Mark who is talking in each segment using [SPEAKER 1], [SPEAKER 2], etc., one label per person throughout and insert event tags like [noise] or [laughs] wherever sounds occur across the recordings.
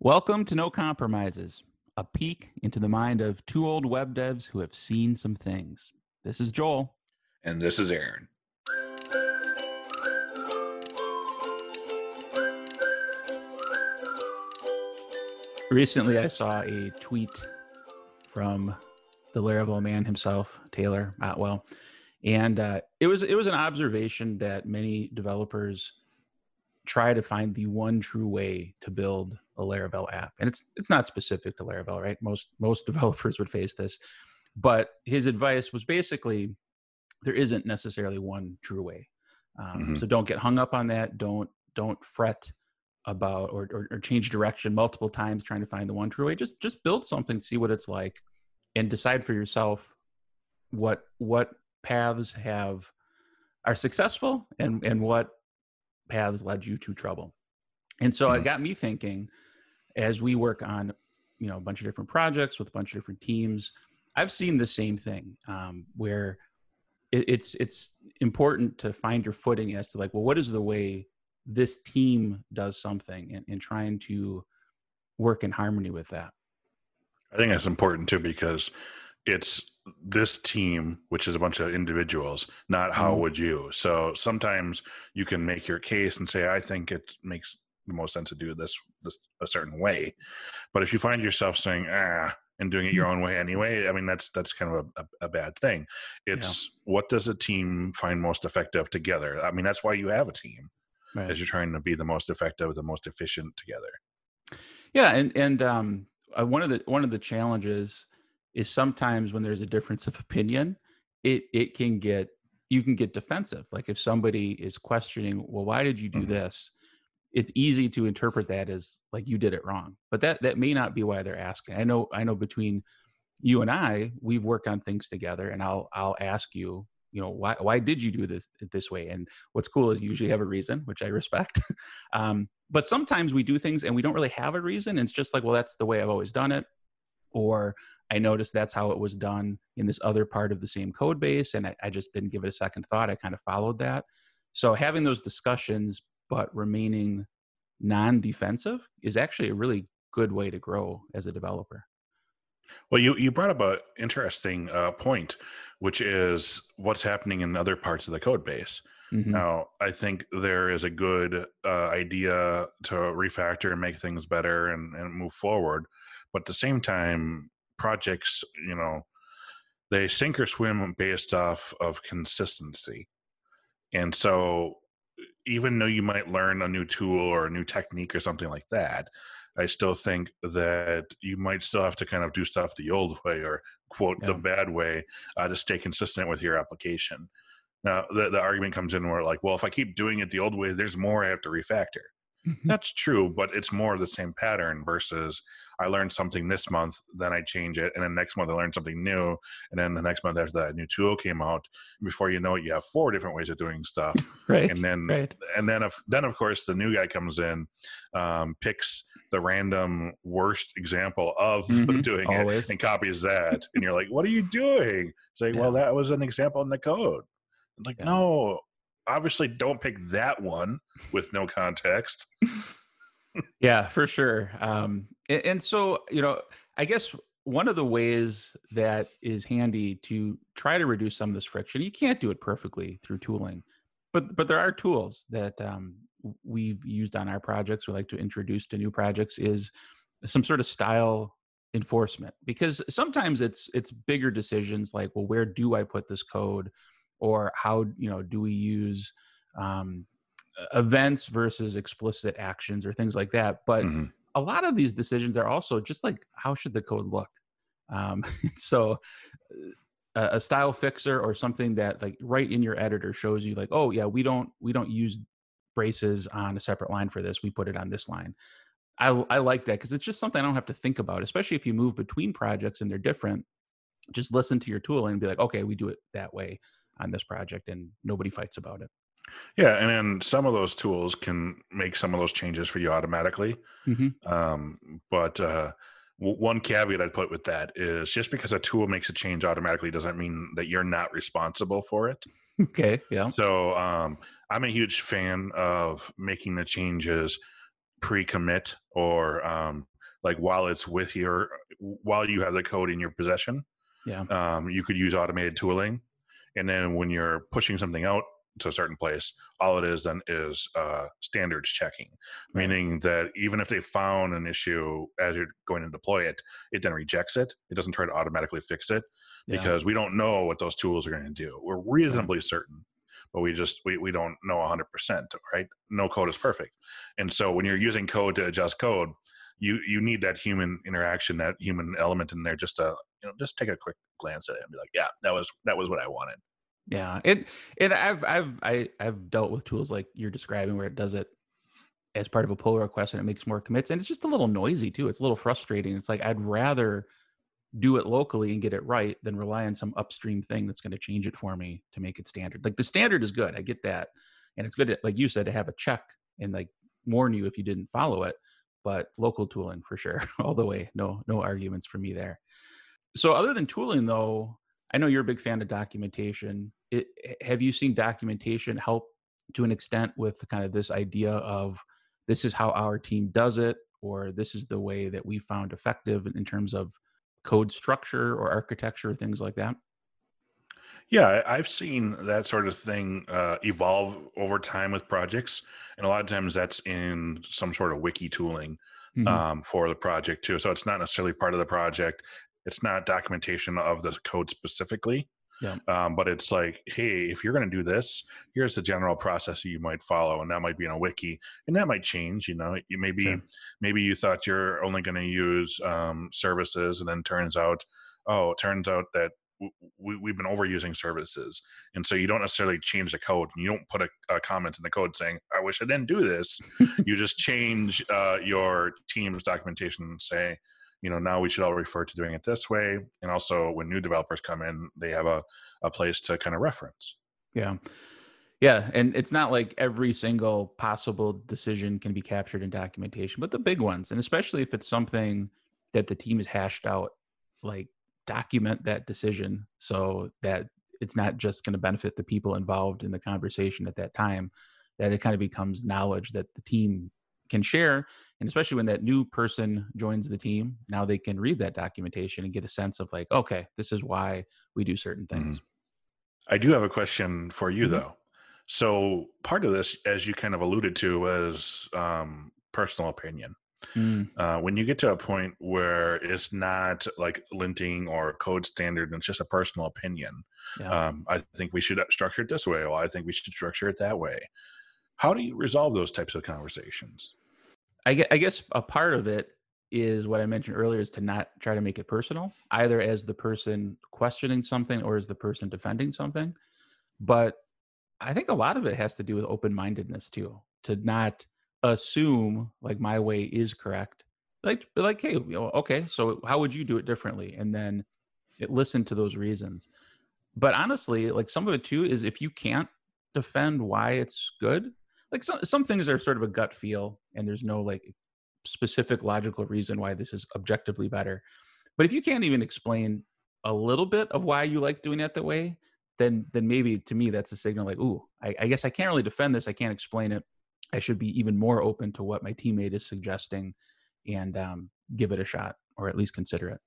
[SPEAKER 1] Welcome to No Compromises, a peek into the mind of two old web devs who have seen some things. This is Joel.
[SPEAKER 2] And this is Aaron.
[SPEAKER 1] Recently, I saw a tweet from the Laravel man himself, Taylor Otwell, and uh, it was it was an observation that many developers try to find the one true way to build a Laravel app. And it's it's not specific to Laravel, right? Most most [laughs] developers would face this. But his advice was basically there isn't necessarily one true way. Um, mm-hmm. So don't get hung up on that. Don't don't fret about or, or, or change direction multiple times trying to find the one true way. Just just build something, see what it's like, and decide for yourself what what paths have are successful and and what paths led you to trouble. And so mm-hmm. it got me thinking as we work on, you know, a bunch of different projects with a bunch of different teams, I've seen the same thing um, where it, it's it's important to find your footing as to like, well, what is the way this team does something and, and trying to work in harmony with that.
[SPEAKER 2] I think that's important too because it's this team, which is a bunch of individuals, not how mm-hmm. would you. So sometimes you can make your case and say, I think it makes the most sense to do this this a certain way. But if you find yourself saying, ah, and doing it your own way anyway, I mean that's that's kind of a, a, a bad thing. It's yeah. what does a team find most effective together? I mean that's why you have a team. Right. As you're trying to be the most effective, the most efficient together.
[SPEAKER 1] Yeah, and and um, uh, one of the one of the challenges is sometimes when there's a difference of opinion, it it can get you can get defensive. Like if somebody is questioning, well, why did you do mm-hmm. this? It's easy to interpret that as like you did it wrong, but that that may not be why they're asking. I know I know between you and I, we've worked on things together, and I'll I'll ask you, you know, why why did you do this this way? And what's cool is you usually have a reason, which I respect. [laughs] um, but sometimes we do things and we don't really have a reason. It's just like, well, that's the way I've always done it, or I noticed that's how it was done in this other part of the same code base, and I, I just didn't give it a second thought. I kind of followed that. So having those discussions, but remaining non-defensive, is actually a really good way to grow as a developer.
[SPEAKER 2] Well, you, you brought up an interesting uh, point, which is what's happening in other parts of the code base. Mm-hmm. Now, I think there is a good uh, idea to refactor and make things better and, and move forward. But at the same time, projects, you know, they sink or swim based off of consistency. And so even though you might learn a new tool or a new technique or something like that, I still think that you might still have to kind of do stuff the old way or quote yeah. the bad way uh, to stay consistent with your application. Now the, the argument comes in where like, well, if I keep doing it the old way, there's more I have to refactor. Mm-hmm. That's true, but it's more of the same pattern versus I learned something this month, then I change it, and then next month I learned something new, and then the next month after that a new tool came out. Before you know it, you have four different ways of doing stuff. [laughs]
[SPEAKER 1] right.
[SPEAKER 2] And then
[SPEAKER 1] right.
[SPEAKER 2] and then of, then of course the new guy comes in, um, picks the random worst example of [laughs] mm-hmm. doing Always. it and copies that, and you're like, "What are you doing?" It's like, yeah. "Well, that was an example in the code." I'm like, yeah. no, obviously don't pick that one with no context. [laughs]
[SPEAKER 1] yeah, for sure. Um, and, and so, you know, I guess one of the ways that is handy to try to reduce some of this friction, you can't do it perfectly through tooling, but but there are tools that um, we've used on our projects. We like to introduce to new projects is some sort of style enforcement because sometimes it's it's bigger decisions like well where do i put this code or how you know do we use um, events versus explicit actions or things like that but mm-hmm. a lot of these decisions are also just like how should the code look? Um, [laughs] so a, a style fixer or something that like right in your editor shows you like oh yeah we don't we don't use braces on a separate line for this we put it on this line. I, I like that because it's just something i don't have to think about especially if you move between projects and they're different just listen to your tool and be like okay we do it that way on this project and nobody fights about it
[SPEAKER 2] yeah and then some of those tools can make some of those changes for you automatically mm-hmm. um, but uh, w- one caveat i'd put with that is just because a tool makes a change automatically doesn't mean that you're not responsible for it.
[SPEAKER 1] Okay yeah.
[SPEAKER 2] So um, i'm a huge fan of making the changes pre-commit or um, like while it's with your while you have the code in your possession
[SPEAKER 1] yeah.
[SPEAKER 2] um, you could use automated tooling. And then when you're pushing something out to a certain place all it is then is uh, standards checking right. meaning that even if they found an issue as you're going to deploy it it then rejects it it doesn't try to automatically fix it yeah. because we don't know what those tools are going to do we're reasonably right. certain but we just we, we don't know 100% right no code is perfect and so when you're using code to adjust code you you need that human interaction that human element in there just to you know just take a quick glance at it and be like yeah that was that was what i wanted
[SPEAKER 1] yeah it and i've i've I, i've dealt with tools like you're describing where it does it as part of a pull request and it makes more commits and it's just a little noisy too it's a little frustrating it's like i'd rather do it locally and get it right than rely on some upstream thing that's going to change it for me to make it standard. Like the standard is good. I get that. And it's good to, like you said, to have a check and like warn you if you didn't follow it. But local tooling for sure, [laughs] all the way. No, no arguments for me there. So other than tooling though, I know you're a big fan of documentation. It, have you seen documentation help to an extent with kind of this idea of this is how our team does it, or this is the way that we found effective in terms of code structure or architecture, things like that?
[SPEAKER 2] Yeah, I've seen that sort of thing uh, evolve over time with projects, and a lot of times that's in some sort of wiki tooling mm-hmm. um, for the project too. So it's not necessarily part of the project; it's not documentation of the code specifically.
[SPEAKER 1] Yeah.
[SPEAKER 2] Um, but it's like, hey, if you're going to do this, here's the general process you might follow, and that might be in a wiki, and that might change. You know, you maybe sure. maybe you thought you're only going to use um, services, and then turns out, oh, it turns out that we, we've been overusing services and so you don't necessarily change the code and you don't put a, a comment in the code saying i wish i didn't do this [laughs] you just change uh, your team's documentation and say you know now we should all refer to doing it this way. And also when new developers come in they have a, a place to kind of reference.
[SPEAKER 1] Yeah. Yeah and it's not like every single possible decision can be captured in documentation but the big ones and especially if it's something that the team has hashed out like document that decision so that it's not just going to benefit the people involved in the conversation at that time that it kind of becomes knowledge that the team can share and especially when that new person joins the team now they can read that documentation and get a sense of like okay this is why we do certain mm-hmm. things
[SPEAKER 2] mm-hmm. i do have a question for you mm-hmm. though so part of this as you kind of alluded to was um, personal opinion mm. uh, when you get to a point where it's not like linting or code standard and it's just a personal opinion yeah. um, i think we should structure it this way or i think we should structure it that way how do you resolve those types of conversations
[SPEAKER 1] I, I guess a part of it is what I mentioned earlier is to not try to make it personal, either as the person questioning something or as the person defending something. But I think a lot of it has to do with open mindedness too, to not assume like my way is correct. Like, like, hey, you know, okay, so how would you do it differently? And then it, listen to those reasons. But honestly, like some of it too is if you can't defend why it's good, like some some things are sort of a gut feel and there's no like specific logical reason why this is objectively better. But if you can't even explain a little bit of why you like doing it that way then then maybe to me that's a signal like ooh I, I guess i can't really defend this. I can't explain it. I should be even more open to what my teammate is suggesting and um, give it a shot or at least consider it.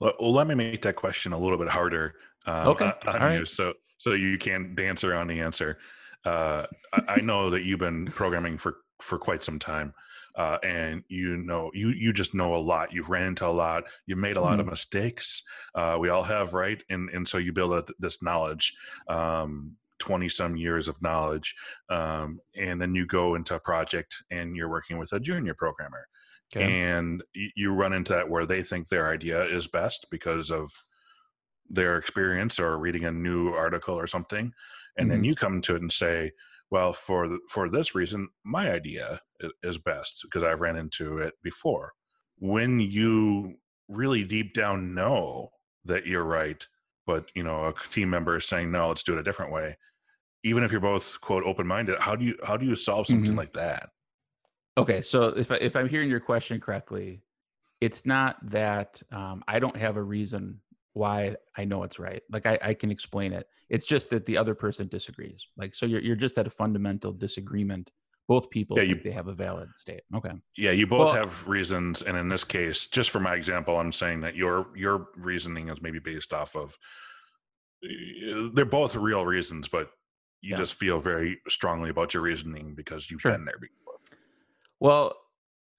[SPEAKER 2] Well, well let me make that question a little bit harder
[SPEAKER 1] um, okay.
[SPEAKER 2] on
[SPEAKER 1] All
[SPEAKER 2] you right. so so you can dance around the answer uh, I, know that you've been programming for for quite some time, uh, and you know you you just know a lot. You've ran into a lot. You've made a lot mm-hmm. of mistakes. Uh, we all have, right? And and so you build up this knowledge. Um, 20 some years of knowledge um, and then you go into a project and you're working with a junior programmer okay. and you run into that where they think their idea is best because of their experience or reading a new article or something and mm-hmm. then you come to it and say well for the, for this reason my idea is best because i've ran into it before when you really deep down know that you're right but you know a team member is saying no let's do it a different way even if you're both quote open-minded how do you how do you solve something mm-hmm. like that
[SPEAKER 1] okay so if, I, if i'm hearing your question correctly it's not that um, i don't have a reason why I know it's right. Like I, I can explain it. It's just that the other person disagrees. Like so you're you're just at a fundamental disagreement both people
[SPEAKER 2] Yeah,
[SPEAKER 1] think
[SPEAKER 2] you-
[SPEAKER 1] they have a valid state. Okay.
[SPEAKER 2] Yeah, you both
[SPEAKER 1] Well-
[SPEAKER 2] have reasons, and in this case, just for my example, I'm saying that your your reasoning is maybe based off of. Uh, they're both real reasons, but you
[SPEAKER 1] Yeah.
[SPEAKER 2] just feel very strongly about your reasoning because you've
[SPEAKER 1] Sure.
[SPEAKER 2] been there before.
[SPEAKER 1] Well,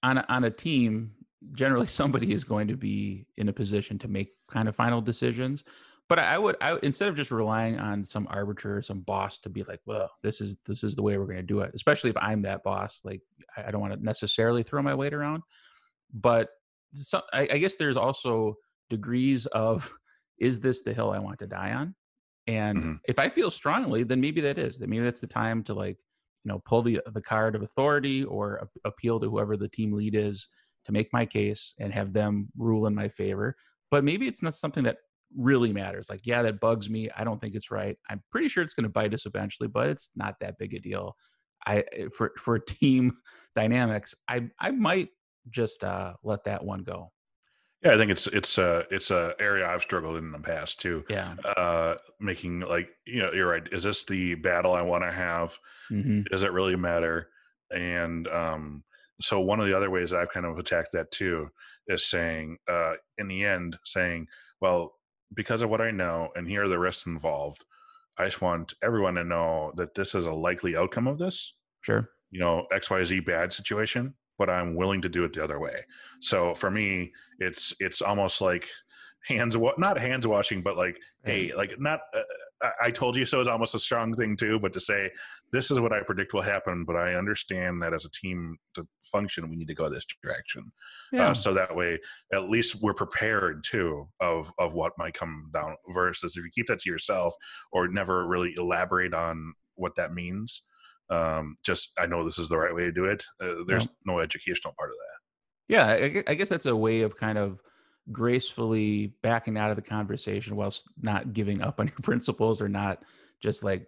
[SPEAKER 1] on a, on a team, generally [laughs] somebody is going to be in a position to make kind of final decisions. But I would, I instead of just relying on some arbitrator, some boss to be like, well, this is this is the way we're going to do it. Especially if I'm that boss, like I I don't want to necessarily throw my weight around. But so, I, I guess there's also degrees of [laughs] is this the hill I want to die on? And
[SPEAKER 2] Mhm.
[SPEAKER 1] if I feel strongly, then maybe that is. Then maybe that's the time to like you know pull the the card of authority or ap- appeal to whoever the team lead is to make my case and have them rule in my favor. But maybe it's not something that really matters. Like yeah that bugs me. I don't think it's right. I'm pretty sure it's going to bite us eventually but it's not that big a deal. I eh, for for [laughs] team dynamics i i might just uh let that one go.
[SPEAKER 2] Yeah, I think it's it's a it's a area I've struggled in the past too.
[SPEAKER 1] yeah.
[SPEAKER 2] Uh, making like you know, you're right. Is this the battle I want to have?
[SPEAKER 1] hmm
[SPEAKER 2] does it really matter? And um so one of the other ways i've kind of attacked that too is saying uh in the end saying well because of what i know and here are the risks involved i just want everyone to know that this is a likely outcome of this
[SPEAKER 1] sure.
[SPEAKER 2] you know xyz bad situation but i'm willing to do it the other way. So for me it's it's almost like hands wa- not hands washing but like hey like not uh, I- told you so is almost a strong thing too but to say this is what i predict will happen but i understand that as a team to function we need to go this direction.
[SPEAKER 1] Yeah.
[SPEAKER 2] uh, so that way at least we're prepared too of of what might come down versus if you keep that to yourself or never really elaborate on what that means um just i know this is the right way to do it. Uh, there's no educational part of that.
[SPEAKER 1] Yeah I, I guess that's a way of kind of gracefully backing out of the conversation whilst not giving up on your [laughs] principles or not just like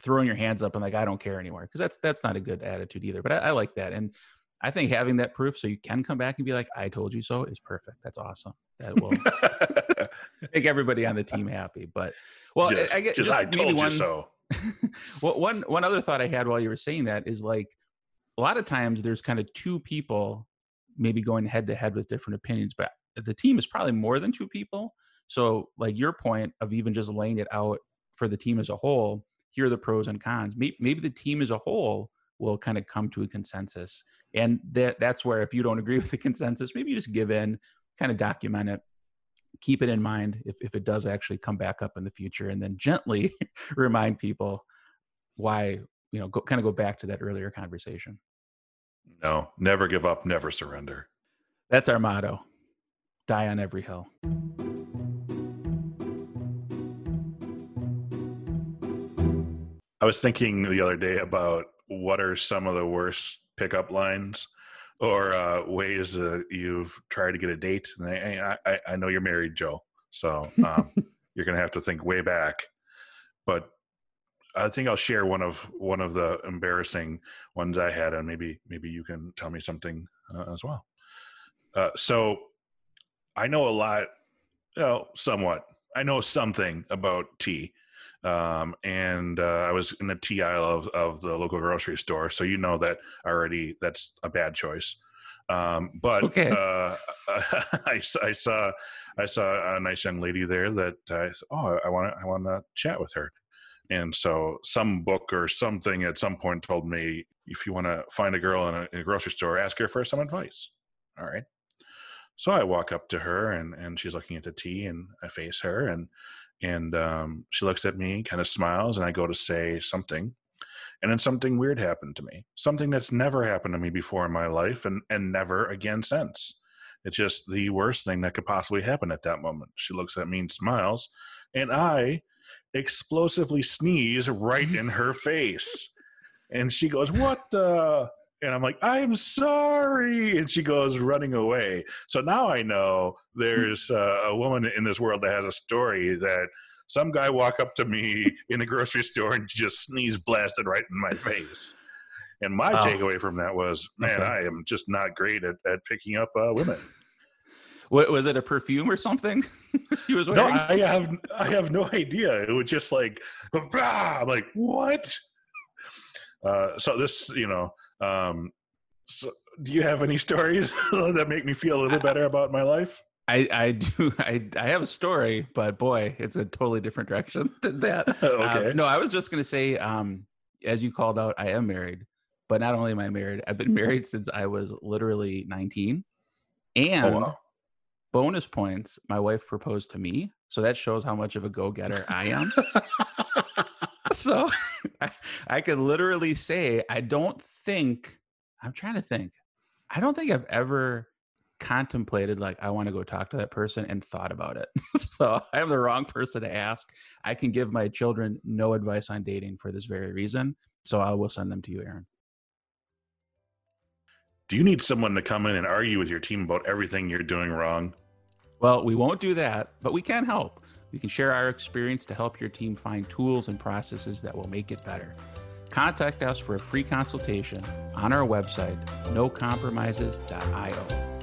[SPEAKER 1] throwing your hands up and like i don't care anymore. Because that's that's not a good attitude either but I, I like that and i think having that proof so you can come back and be like i told you so is perfect. That's awesome. That will [laughs] make everybody on the team happy but well
[SPEAKER 2] just,
[SPEAKER 1] I, I get
[SPEAKER 2] just,
[SPEAKER 1] just
[SPEAKER 2] i told you
[SPEAKER 1] one-
[SPEAKER 2] so. [laughs]
[SPEAKER 1] Well, one one other thought I had while you were saying that is like a lot of times there's kind of two people maybe going head to head with different opinions, but the team is probably more than two people. So like your point of even just laying it out for the team as a whole, here are the pros and cons. Maybe, maybe the team as a whole will kind of come to a consensus, and that that's where if you don't agree [laughs] with the consensus, maybe you just give in, kind of document it, keep it in mind if, if it does actually come back up in the future. And then gently [laughs] remind people why you know go, kind of go back to that earlier conversation.
[SPEAKER 2] No never give up never surrender.
[SPEAKER 1] That's our motto die on every hill
[SPEAKER 2] I was thinking the other day about what are some of the worst pickup lines or uh, ways that you've tried to get a date. And I, I, I know you're married, Joel, so um, [laughs] you're gonna have to think way back. But I think I'll share one of one of the embarrassing ones I had, and maybe maybe you can tell me something uh, as well. Uh, so I know a lot, you know, somewhat. I know something about tea um, and uh, I was in the tea aisle of, of the local grocery store, so you know that already. That's a bad choice. Um, but
[SPEAKER 1] Okay.
[SPEAKER 2] uh, [laughs] I, I saw I saw a nice young lady there that I oh I want to I want to chat with her, and so some book or something at some point told me if you want to find a girl in a, in a grocery store, ask her for some advice. All right. So I walk up to her and and she's looking at the tea, and I face her and and um, she looks at me kind of smiles and i go to say something. And then something weird happened to me something that's never happened to me before in my life and and never again since. It's just the worst thing that could possibly happen at that moment. She looks at me and smiles and i explosively sneeze right in her face. And she goes what the and i'm like i'm sorry and she goes running away. So now i know there's uh, a woman in this world that has a story that some guy walk up to me [laughs] in the grocery store and just sneeze blasted right in my face. And my
[SPEAKER 1] Oh.
[SPEAKER 2] takeaway from that was man
[SPEAKER 1] Okay.
[SPEAKER 2] i am just not great at, at picking up uh, women. [laughs]
[SPEAKER 1] What was it a perfume or something? [laughs] She was
[SPEAKER 2] no i have i have no idea. It was just like "Bah!" I'm like what? Uh, so this, you know, um, so do you have any stories [laughs] that make me feel a little better about my life?
[SPEAKER 1] I, I do [laughs] I, I have a story, but boy, it's a totally different direction [laughs] than that. okay. Um, no, I was just gonna say, um, as you called out, I am married, but not only am I married, I've been married since I was literally 19. And oh, wow. bonus points, my wife proposed to me. So that shows how much of a go-getter I am. [laughs] so I, I could literally say, I don't think, I'm trying to think, I don't think I've ever contemplated like I want to go talk to that person and thought about it. [laughs] so I am the wrong person to ask. I can give my children no advice on dating for this very reason. So I will send them to you, Aaron.
[SPEAKER 2] Do you need someone to come in and argue with your team about everything you're doing wrong?
[SPEAKER 1] Well, we won't do that, but we can help. We can share our experience to help your team find tools and processes that will make it better. Contact us for a free consultation on our website, nocompromises.io.